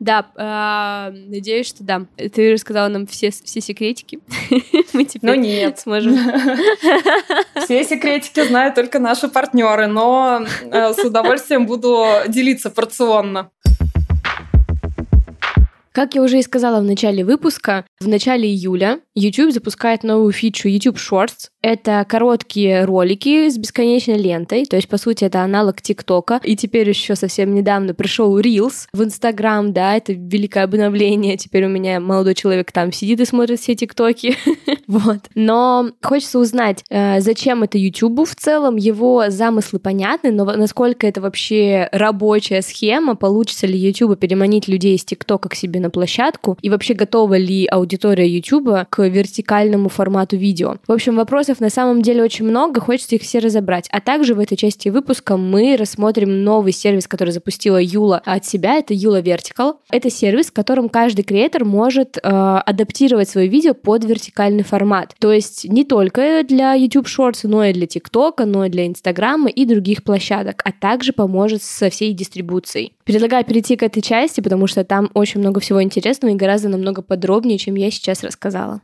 Да, э, надеюсь, что да. Ты рассказала нам все, все секретики. Мы теперь ну, нет. сможем. Все секретики знают только наши партнеры, но э, с удовольствием буду делиться порционно. Как я уже и сказала в начале выпуска, в начале июля YouTube запускает новую фичу YouTube Shorts. Это короткие ролики с бесконечной лентой, то есть, по сути, это аналог ТикТока. И теперь еще совсем недавно пришел Reels в Инстаграм, да, это великое обновление. Теперь у меня молодой человек там сидит и смотрит все ТикТоки. вот. Но хочется узнать, э, зачем это YouTube в целом, его замыслы понятны, но насколько это вообще рабочая схема, получится ли YouTube переманить людей из ТикТока к себе на площадку, и вообще готова ли аудитория YouTube к вертикальному формату видео. В общем, вопросов на самом деле очень много, хочется их все разобрать. А также в этой части выпуска мы рассмотрим новый сервис, который запустила Юла от себя, это Юла Vertical. Это сервис, в котором каждый креатор может э, адаптировать свое видео под вертикальный формат. То есть не только для YouTube Shorts, но и для TikTok, но и для Инстаграма и других площадок, а также поможет со всей дистрибуцией. Предлагаю перейти к этой части, потому что там очень много всего интересного и гораздо намного подробнее, чем я сейчас рассказала.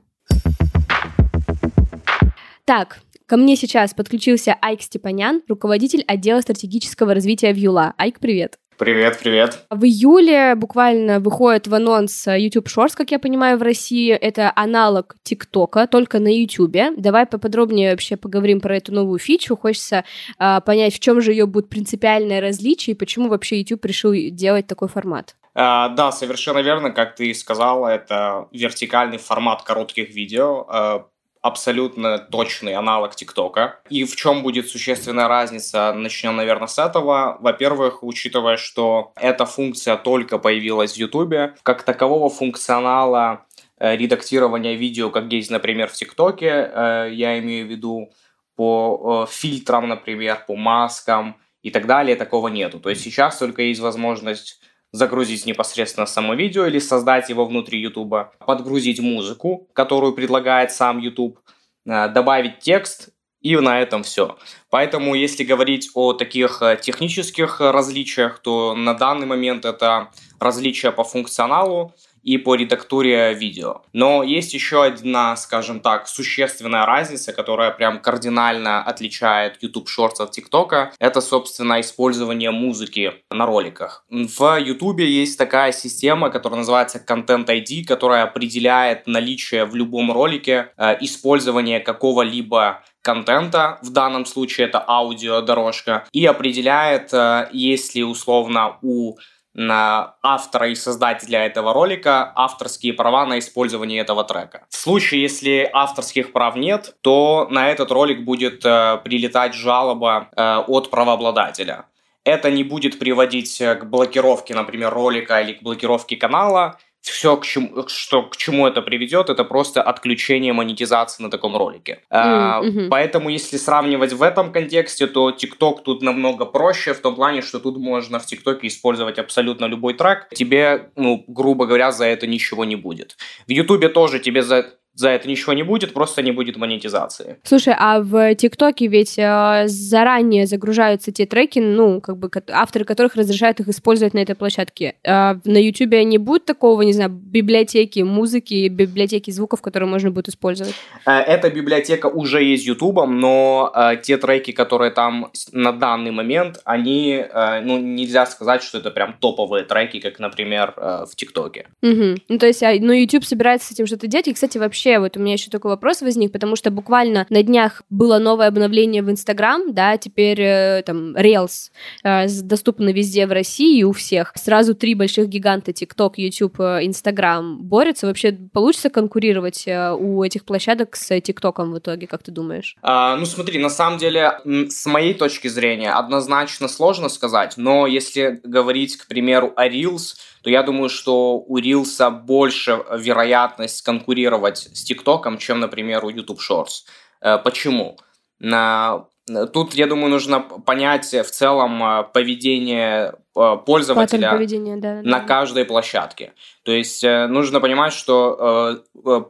Так, ко мне сейчас подключился Айк Степанян, руководитель отдела стратегического развития в Юла. Айк, привет. Привет, привет. В июле буквально выходит в анонс YouTube Shorts, как я понимаю, в России. Это аналог ТикТока, только на YouTube. Давай поподробнее вообще поговорим про эту новую фичу. Хочется э, понять, в чем же ее будет принципиальное различие и почему вообще YouTube решил делать такой формат. А, да, совершенно верно, как ты сказал, это вертикальный формат коротких видео. Абсолютно точный аналог ТикТока. И в чем будет существенная разница? Начнем, наверное, с этого. Во-первых, учитывая, что эта функция только появилась в Ютубе, как такового функционала э, редактирования видео, как есть, например, в ТикТоке, э, я имею в виду по э, фильтрам, например, по маскам и так далее, такого нету. То есть сейчас только есть возможность загрузить непосредственно само видео или создать его внутри YouTube, подгрузить музыку, которую предлагает сам YouTube, добавить текст и на этом все. Поэтому, если говорить о таких э, технических э, различиях, то на данный момент это различия по функционалу и по редактуре видео. Но есть еще одна, скажем так, существенная разница, которая прям кардинально отличает YouTube Shorts от TikTok. Это, собственно, использование музыки на роликах. В YouTube есть такая система, которая называется Content ID, которая определяет наличие в любом ролике э, использования какого-либо контента, в данном случае это аудиодорожка, и определяет, э, если условно у на автора и создателя этого ролика авторские права на использование этого трека. В случае, если авторских прав нет, то на этот ролик будет э, прилетать жалоба э, от правообладателя. Это не будет приводить к блокировке, например, ролика или к блокировке канала, все, к чему, что, к чему это приведет, это просто отключение монетизации на таком ролике. Mm-hmm. Поэтому, если сравнивать в этом контексте, то TikTok тут намного проще, в том плане, что тут можно в TikTok использовать абсолютно любой трек. Тебе, ну, грубо говоря, за это ничего не будет. В YouTube тоже тебе за за это ничего не будет, просто не будет монетизации. Слушай, а в ТикТоке ведь э, заранее загружаются те треки, ну, как бы авторы которых разрешают их использовать на этой площадке. Э, на Ютубе не будет такого, не знаю, библиотеки музыки, библиотеки звуков, которые можно будет использовать? Э, эта библиотека уже есть Ютубом, но э, те треки, которые там на данный момент, они, э, ну, нельзя сказать, что это прям топовые треки, как, например, э, в ТикТоке. Угу. Ну, то есть, а, ну, YouTube собирается с этим что-то делать, и, кстати, вообще вообще, вот у меня еще такой вопрос возник, потому что буквально на днях было новое обновление в Инстаграм, да, теперь э, там Reels э, доступны везде в России у всех. Сразу три больших гиганта TikTok, YouTube, Instagram борются. Вообще получится конкурировать э, у этих площадок с ТикТоком в итоге, как ты думаешь? А, ну смотри, на самом деле, с моей точки зрения, однозначно сложно сказать, но если говорить, к примеру, о Reels, то я думаю, что у Рилса больше вероятность конкурировать с ТикТоком, чем, например, у YouTube Shorts. Э, почему? На Тут, я думаю, нужно понять в целом э, поведение э, пользователя поведения, да, на да. каждой площадке. То есть э, нужно понимать, что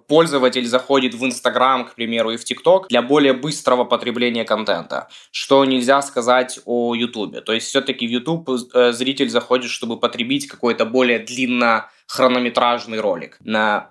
пользователь заходит в Инстаграм, к примеру, и в ТикТок для более быстрого потребления контента, что нельзя сказать о Ютубе. То есть все-таки в Ютуб зритель заходит, чтобы потребить какой-то более длинно хронометражный ролик.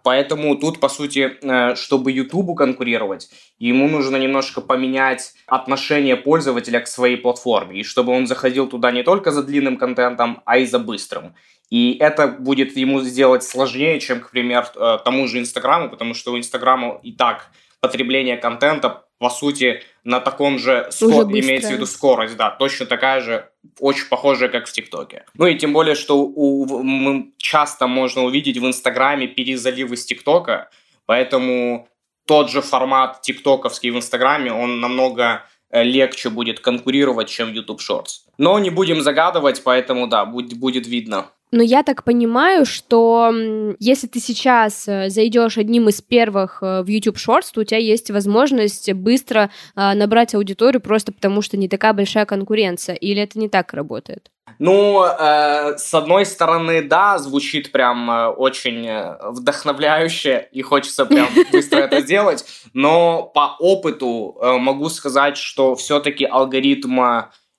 Поэтому тут, по сути, э, чтобы YouTube конкурировать, ему нужно немножко поменять отношение пользователя к своей платформе, и чтобы он заходил туда не только за длинным контентом, а и за быстрым. И это будет ему сделать сложнее, чем, к примеру, э, тому же Инстаграму, потому что у Инстаграма и так потребление контента по сути, на таком же, скор... имеется в виду скорость, да, точно такая же, очень похожая, как в ТикТоке. Ну и тем более, что у... мы часто можно увидеть в Инстаграме перезаливы с ТикТока, поэтому тот же формат тиктоковский в Инстаграме, он намного э, легче будет конкурировать, чем YouTube Shorts. Но не будем загадывать, поэтому да, будет, будет видно. Но я так понимаю, что если ты сейчас э, зайдешь одним из первых э, в YouTube Shorts, то у тебя есть возможность быстро э, набрать аудиторию просто потому, что не такая большая конкуренция. Или это не так работает? Ну, э, с одной стороны, да, звучит прям э, очень вдохновляюще и хочется прям быстро это сделать, но по опыту э, могу сказать, что все-таки алгоритм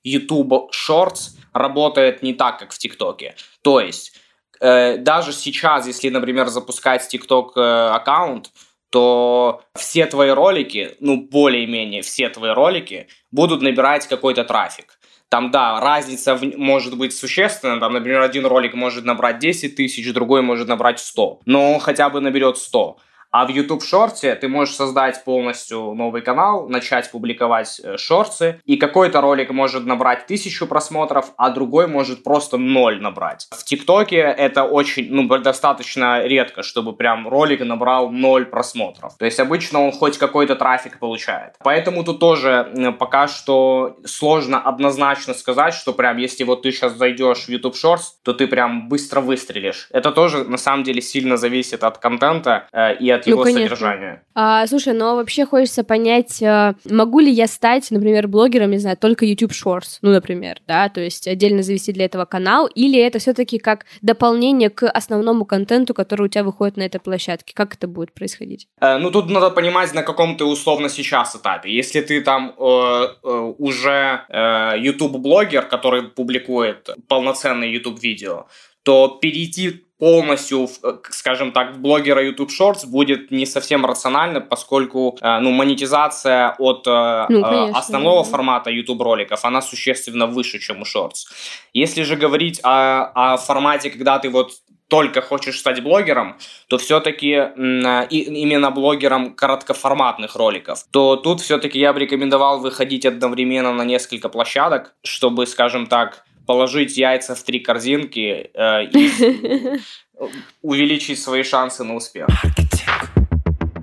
YouTube Shorts работает не так, как в ТикТоке. То есть, э, даже сейчас, если, например, запускать TikTok э, аккаунт, то все твои ролики, ну, более-менее все твои ролики будут набирать какой-то трафик. Там, да, разница в, может быть существенная. Там, например, один ролик может набрать 10 тысяч, другой может набрать 100. Но хотя бы наберет 100. А в YouTube шорте ты можешь создать полностью новый канал, начать публиковать э, шорты, и какой-то ролик может набрать тысячу просмотров, а другой может просто ноль набрать. В ТикТоке это очень, ну, достаточно редко, чтобы прям ролик набрал ноль просмотров. То есть обычно он хоть какой-то трафик получает. Поэтому тут тоже пока что сложно однозначно сказать, что прям если вот ты сейчас зайдешь в YouTube Shorts, то ты прям быстро выстрелишь. Это тоже на самом деле сильно зависит от контента э, и от его ну, содержания. А, слушай, но вообще хочется понять, э, могу ли я стать, например, блогером, не знаю, только YouTube Shorts, ну, например, да, то есть отдельно завести для этого канал, или это все-таки как дополнение к основному контенту, который у тебя выходит на этой площадке? Как это будет происходить? Э, ну, тут надо понимать, на каком ты условно сейчас этапе. Если ты там э, э, уже э, YouTube-блогер, который публикует полноценные YouTube-видео, то перейти полностью, э, скажем так, в блогера YouTube Shorts будет не совсем рационально, поскольку э, ну, монетизация от э, ну, конечно, основного да. формата YouTube роликов, она существенно выше, чем у Shorts. Если же говорить о, о формате, когда ты вот только хочешь стать блогером, то все-таки именно блогером короткоформатных роликов, то тут все-таки я бы рекомендовал выходить одновременно на несколько площадок, чтобы, скажем так, положить яйца в три корзинки э, и увеличить свои шансы на успех.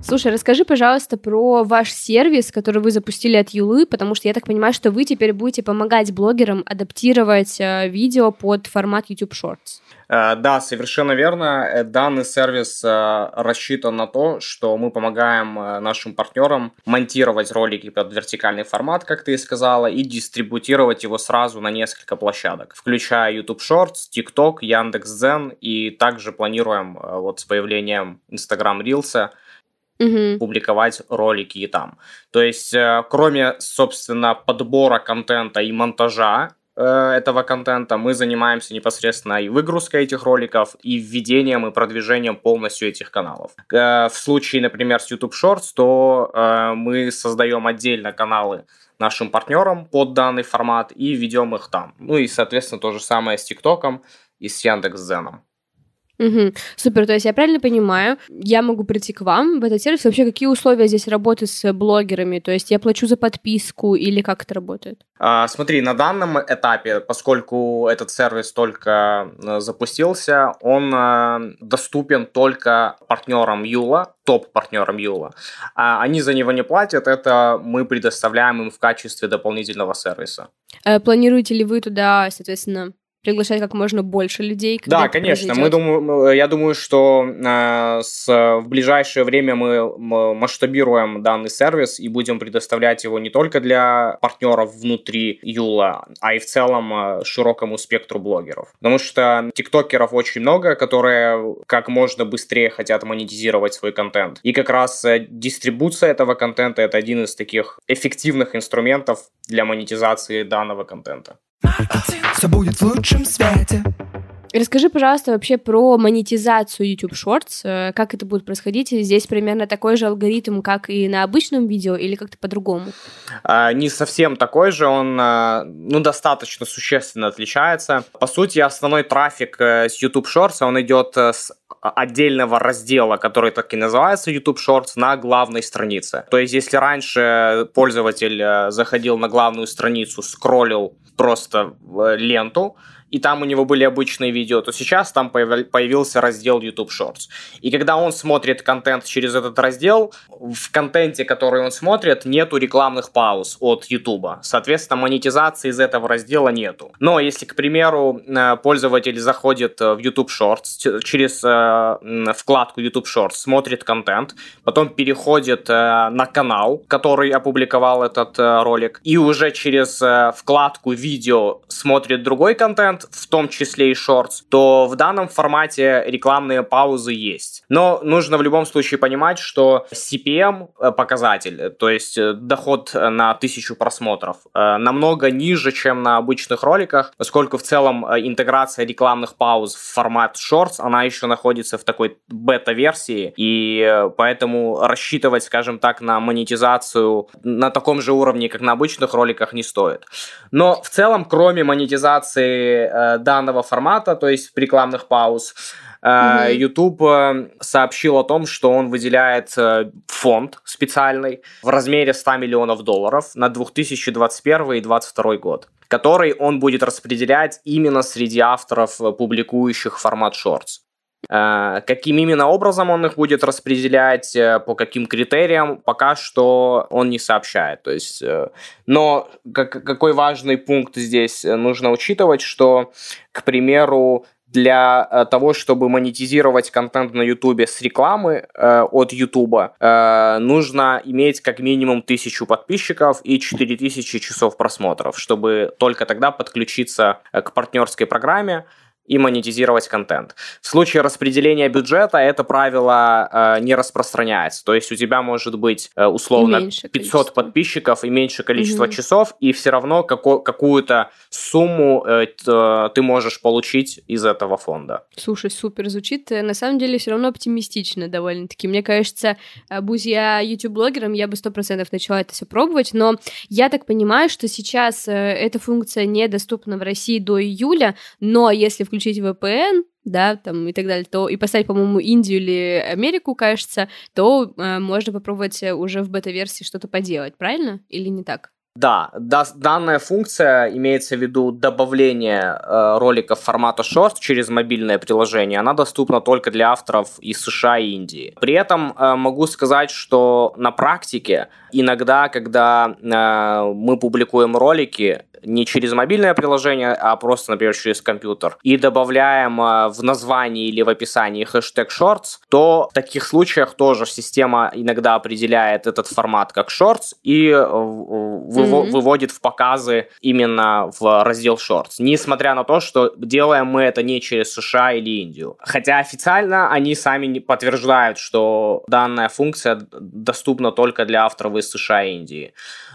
Слушай, расскажи, пожалуйста, про ваш сервис, который вы запустили от Юлы, потому что я так понимаю, что вы теперь будете помогать блогерам адаптировать э, видео под формат YouTube Shorts. Э, да, совершенно верно. Э, данный сервис рассчитан на то, что мы помогаем нашим партнерам монтировать ролики под вертикальный формат, как ты и сказала, и дистрибутировать его сразу на несколько площадок, включая YouTube Shorts, TikTok, Яндекс.Дзен, и также планируем вот с появлением Instagram Reels угу. публиковать ролики и там. То есть, кроме, собственно, подбора контента и монтажа, Э, этого контента, мы занимаемся непосредственно и выгрузкой этих роликов, и введением и продвижением полностью этих каналов. Э, в случае, например, с YouTube Shorts, то э, мы создаем отдельно каналы нашим партнерам под данный формат и ведем их там. Ну и, соответственно, то же самое с ТикТоком и с Яндекс.Зеном. Угу. Супер, то есть я правильно понимаю, я могу прийти к вам в этот сервис. Вообще, какие условия здесь работы с блогерами? То есть я плачу за подписку или как это работает? А, смотри, на данном этапе, поскольку этот сервис только э, запустился, он э, доступен только партнерам Юла, топ-партнерам Юла. А они за него не платят, это мы предоставляем им в качестве дополнительного сервиса. А планируете ли вы туда, соответственно, приглашать как можно больше людей. Да, конечно. Мы думаю, я думаю, что э, с, в ближайшее время мы масштабируем данный сервис и будем предоставлять его не только для партнеров внутри Юла, а и в целом э, широкому спектру блогеров. Потому что тиктокеров очень много, которые как можно быстрее хотят монетизировать свой контент. И как раз э, дистрибуция этого контента это один из таких эффективных инструментов для монетизации данного контента. Все будет в лучшем свете. Расскажи, пожалуйста, вообще про монетизацию YouTube Shorts. Э, как это будет происходить? Здесь примерно такой же алгоритм, как и на обычном видео, или как-то по-другому? А, не совсем такой же. Он а, ну, достаточно существенно отличается. По сути, основной трафик э, с YouTube Shorts, он идет э, с отдельного раздела, который так и называется YouTube Shorts, на главной странице. То есть, если раньше пользователь заходил на главную страницу, скроллил просто ленту, и там у него были обычные видео, то сейчас там появился раздел YouTube Shorts. И когда он смотрит контент через этот раздел, в контенте, который он смотрит, нету рекламных пауз от YouTube. Соответственно, монетизации из этого раздела нету. Но если, к примеру, э, пользователь заходит в YouTube Shorts через э, вкладку YouTube Shorts, смотрит контент, потом переходит э, на канал, который опубликовал этот ролик, и уже через вкладку видео смотрит другой контент, контент, в том числе и шортс, то в данном формате рекламные паузы есть. Но нужно в любом случае понимать, что CPM э, показатель, то есть э, доход на тысячу просмотров, э, намного ниже, чем на обычных роликах, поскольку в целом интеграция рекламных пауз в формат шортс, она еще находится в такой бета-версии, и поэтому рассчитывать, скажем так, на монетизацию на таком же уровне, как на обычных роликах, не стоит. Но в целом, кроме монетизации э, данного формата, то есть рекламных пауз, Э, YouTube э, сообщил о том, что он выделяет э, фонд специальный в размере 100 миллионов долларов на 2021 и 2022 год который он будет распределять именно среди авторов, публикующих формат Shorts. Каким именно образом он их будет распределять, по каким критериям, пока что он не сообщает. То есть, но какой важный пункт здесь нужно учитывать, что, к примеру, для э, того, чтобы монетизировать контент на Ютубе с рекламы э, от Ютуба, э, нужно иметь как минимум тысячу подписчиков и 4000 часов просмотров, чтобы только тогда подключиться э, к партнерской программе и монетизировать контент. В случае распределения бюджета это правило э, не распространяется. То есть у тебя может быть э, условно меньше 500 количество. подписчиков и меньше количество угу. часов, и все равно како- какую-то сумму э, ты можешь получить из этого фонда. Слушай, супер звучит. На самом деле все равно оптимистично довольно-таки. Мне кажется, э, будь я YouTube-блогером, я бы сто процентов начала это все пробовать, но я так понимаю, что сейчас э, эта функция недоступна в России до июля, но если включить включить VPN, да, там и так далее, то и поставить, по-моему, Индию или Америку, кажется, то э, можно попробовать уже в бета-версии что-то поделать, правильно? Или не так? Да, да, данная функция имеется в виду добавление э, роликов формата Short через мобильное приложение. Она доступна только для авторов из США и Индии. При этом э, могу сказать, что на практике иногда, когда э, мы публикуем ролики, не через мобильное приложение, а просто, например, через компьютер, и добавляем э, в названии или в описании хэштег shorts, то в таких случаях тоже система иногда определяет этот формат как shorts и э, выво- mm-hmm. выводит в показы именно в раздел shorts. Несмотря на то, что делаем мы это не через США или Индию. Хотя официально они сами подтверждают, что данная функция доступна только для авторов из США Индии.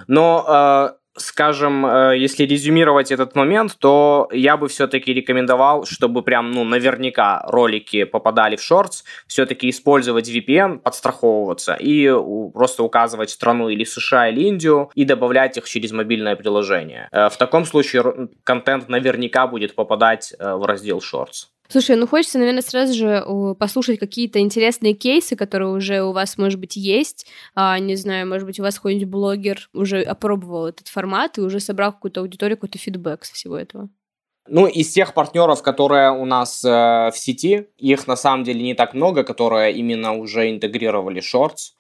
Но э, скажем, э, если резюмировать этот момент, то я бы все-таки рекомендовал, чтобы прям, ну, наверняка ролики попадали в шортс, все-таки использовать VPN, подстраховываться и просто указывать страну или США, или Индию и добавлять их через мобильное приложение. Э, в таком случае контент наверняка будет попадать в раздел шортс. Слушай, ну хочется, наверное, сразу же послушать какие-то интересные кейсы, которые уже у вас, может быть, есть. А, не знаю, может быть, у вас какой-нибудь блогер уже опробовал этот формат и уже собрал какую-то аудиторию, какой-то фидбэк с всего этого. Ну, из тех партнеров, которые у нас э, в сети, их на самом деле не так много, которые именно уже интегрировали Shorts.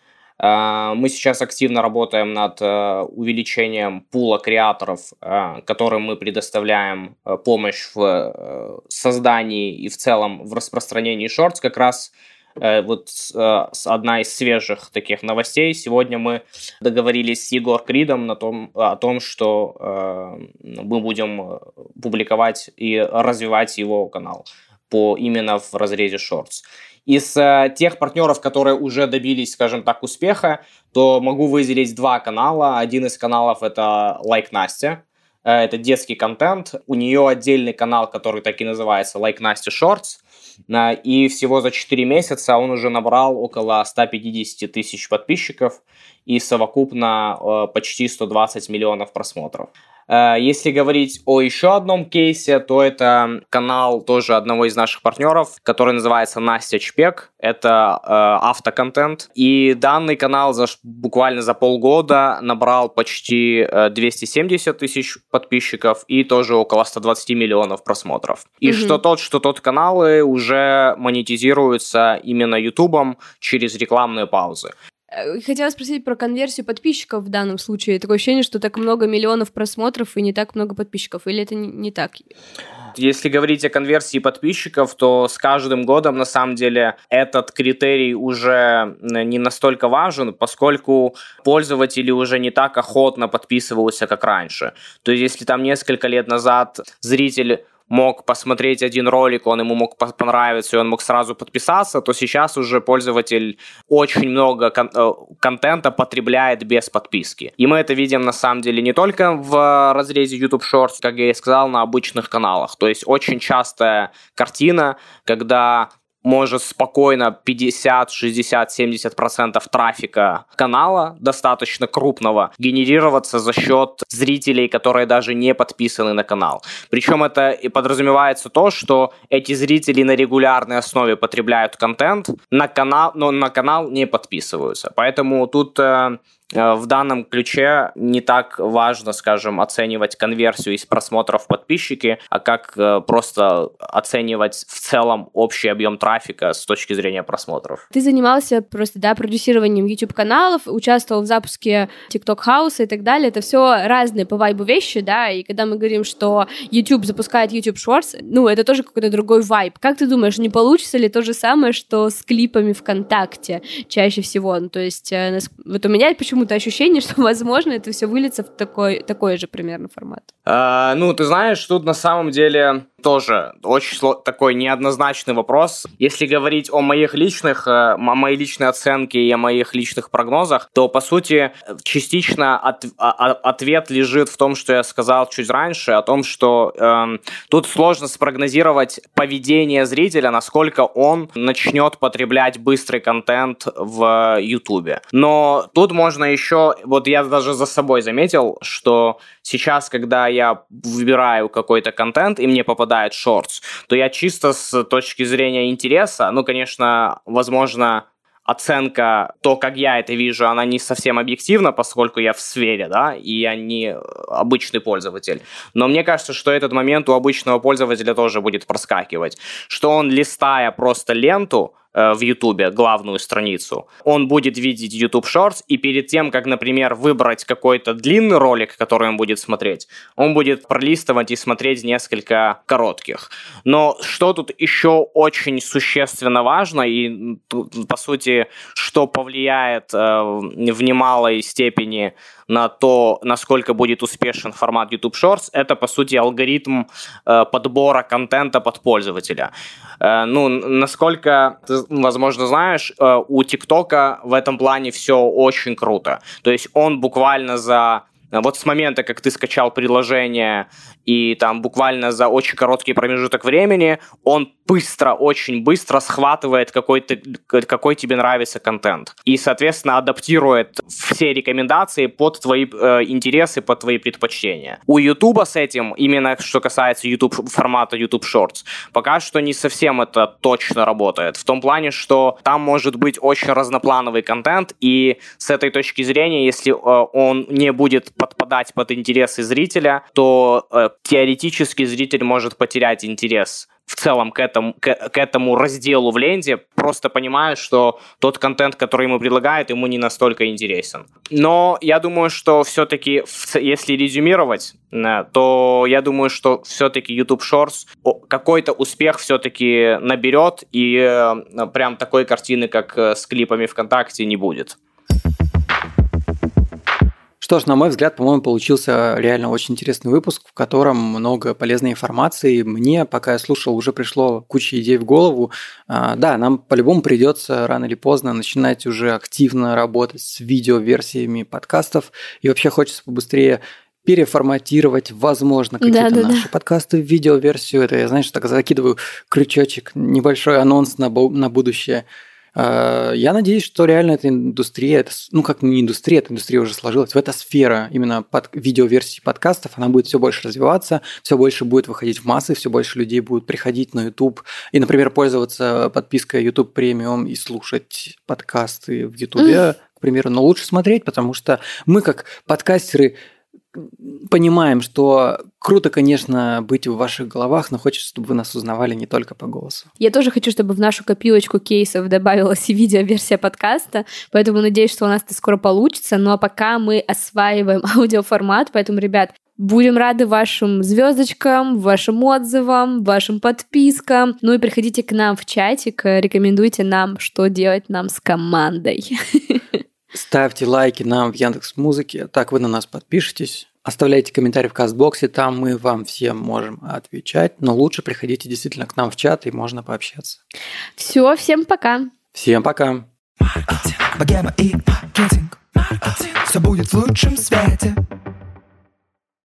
Э, мы сейчас активно работаем над э, увеличением пула креаторов, э, которым мы предоставляем помощь в создании и в целом в распространении шортс. Как раз вот одна из свежих таких новостей. Сегодня мы договорились с Егор Кридом на том, о том, что мы будем публиковать и развивать его канал по именно в разрезе шортс. Из э, тех партнеров, которые уже добились, скажем так, успеха, то могу выделить два канала. Один из каналов это Like Настя. Э, это детский контент. У нее отдельный канал, который так и называется Like Настя Shorts. Э, и всего за 4 месяца он уже набрал около 150 тысяч подписчиков и совокупно почти 120 миллионов просмотров. Э, если говорить о еще одном кейсе, то это канал тоже одного из наших партнеров, который называется Настя Чпек. Это э, автоконтент. И данный канал за, буквально за полгода набрал почти 270 э, тысяч подписчиков и тоже около 120 миллионов просмотров. И mm что тот, что тот каналы уже монетизируются именно Ютубом через рекламные паузы. Э, хотела спросить про конверсию подписчиков в данном случае. Такое ощущение, что так много миллионов просмотров и не так много подписчиков. Или это не, не так? Если говорить о конверсии подписчиков, то с каждым годом на самом деле этот критерий уже не настолько важен, поскольку пользователи уже не так охотно подписываются, как раньше. То есть если там несколько лет назад зритель мог посмотреть один ролик, он ему мог понравиться, и он мог сразу подписаться, то сейчас уже пользователь очень много кон- э, контента потребляет без подписки. И мы это видим на самом деле не только в разрезе YouTube Shorts, как я и сказал, на обычных каналах. То есть очень частая картина, когда может спокойно 50, 60, 70 процентов трафика канала достаточно крупного генерироваться за счет зрителей, которые даже не подписаны на канал. Причем это и подразумевается то, что эти зрители на регулярной основе потребляют контент, на канал, но на канал не подписываются. Поэтому тут э, в данном ключе не так важно, скажем, оценивать конверсию из просмотров подписчики, а как э, просто оценивать в целом общий объем трафика с точки зрения просмотров. Ты занимался просто, да, продюсированием YouTube-каналов, участвовал в запуске TikTok House и так далее. Это все разные по вайбу вещи, да, и когда мы говорим, что YouTube запускает YouTube Shorts, ну, это тоже какой-то другой вайб. Как ты думаешь, не получится ли то же самое, что с клипами ВКонтакте чаще всего? Ну, то есть, э, вот у меня почему почему-то ощущение, что, возможно, это все выльется в такой, такой же примерно формат. А, ну, ты знаешь, тут на самом деле тоже очень такой неоднозначный вопрос. Если говорить о моих личных, э, о моей личной оценке и о моих личных прогнозах, то, по сути, частично от, а, а, ответ лежит в том, что я сказал чуть раньше, о том, что э, тут сложно спрогнозировать поведение зрителя, насколько он начнет потреблять быстрый контент в YouTube. Но тут можно еще, вот я даже за собой заметил, что сейчас, когда я выбираю какой-то контент, и мне попадает шортс, то я чисто с точки зрения интереса, ну, конечно, возможно, оценка, то, как я это вижу, она не совсем объективна, поскольку я в сфере, да, и я не обычный пользователь. Но мне кажется, что этот момент у обычного пользователя тоже будет проскакивать. Что он, листая просто ленту, в YouTube главную страницу, он будет видеть YouTube Shorts, и перед тем, как, например, выбрать какой-то длинный ролик, который он будет смотреть, он будет пролистывать и смотреть несколько коротких. Но что тут еще очень существенно важно, и, по сути, что повлияет э, в немалой степени на то, насколько будет успешен формат YouTube Shorts, это, по сути, алгоритм э, подбора контента под пользователя. Э, ну, насколько ты, возможно, знаешь, э, у ТикТока в этом плане все очень круто. То есть он буквально за вот с момента, как ты скачал приложение и там буквально за очень короткий промежуток времени он быстро, очень быстро схватывает какой, то какой тебе нравится контент. И, соответственно, адаптирует все рекомендации под твои э, интересы, под твои предпочтения. У YouTube с этим, именно что касается YouTube формата YouTube Shorts, пока что не совсем это точно работает. В том плане, что там может быть очень разноплановый контент, и с этой точки зрения, если э, он не будет подпадать под интересы зрителя, то э, теоретически зритель может потерять интерес в целом к этому, к, к этому разделу в ленте, просто понимая, что тот контент, который ему предлагают, ему не настолько интересен. Но я думаю, что все-таки, если резюмировать, э, то я думаю, что все-таки YouTube Shorts какой-то успех все-таки наберет, и э, прям такой картины, как э, с клипами ВКонтакте, не будет. Что ж, на мой взгляд, по-моему, получился реально очень интересный выпуск, в котором много полезной информации. Мне, пока я слушал, уже пришло куча идей в голову. А, да, нам по-любому придется рано или поздно начинать уже активно работать с видеоверсиями подкастов. И вообще хочется побыстрее переформатировать, возможно, какие-то да, да, наши да. подкасты в видеоверсию. Это я, знаешь, так закидываю крючочек, небольшой анонс на, на будущее. Э, я надеюсь, что реально эта индустрия, это, ну как не индустрия, эта индустрия уже сложилась, в эта сфера именно под видеоверсии подкастов, она будет все больше развиваться, все больше будет выходить в массы, все больше людей будут приходить на YouTube и, например, пользоваться подпиской YouTube премиум и слушать подкасты в YouTube, mm. к примеру. Но лучше смотреть, потому что мы как подкастеры понимаем, что круто, конечно, быть в ваших головах, но хочется, чтобы вы нас узнавали не только по голосу. Я тоже хочу, чтобы в нашу копилочку кейсов добавилась и видеоверсия подкаста, поэтому надеюсь, что у нас это скоро получится. Ну а пока мы осваиваем аудиоформат, поэтому, ребят, Будем рады вашим звездочкам, вашим отзывам, вашим подпискам. Ну и приходите к нам в чатик, рекомендуйте нам, что делать нам с командой. Ставьте лайки нам в Яндекс Музыке, так вы на нас подпишетесь. Оставляйте комментарии в кастбоксе, там мы вам всем можем отвечать, но лучше приходите действительно к нам в чат, и можно пообщаться. Все, всем пока. Всем пока. Богема и маркетинг. Все будет в лучшем свете.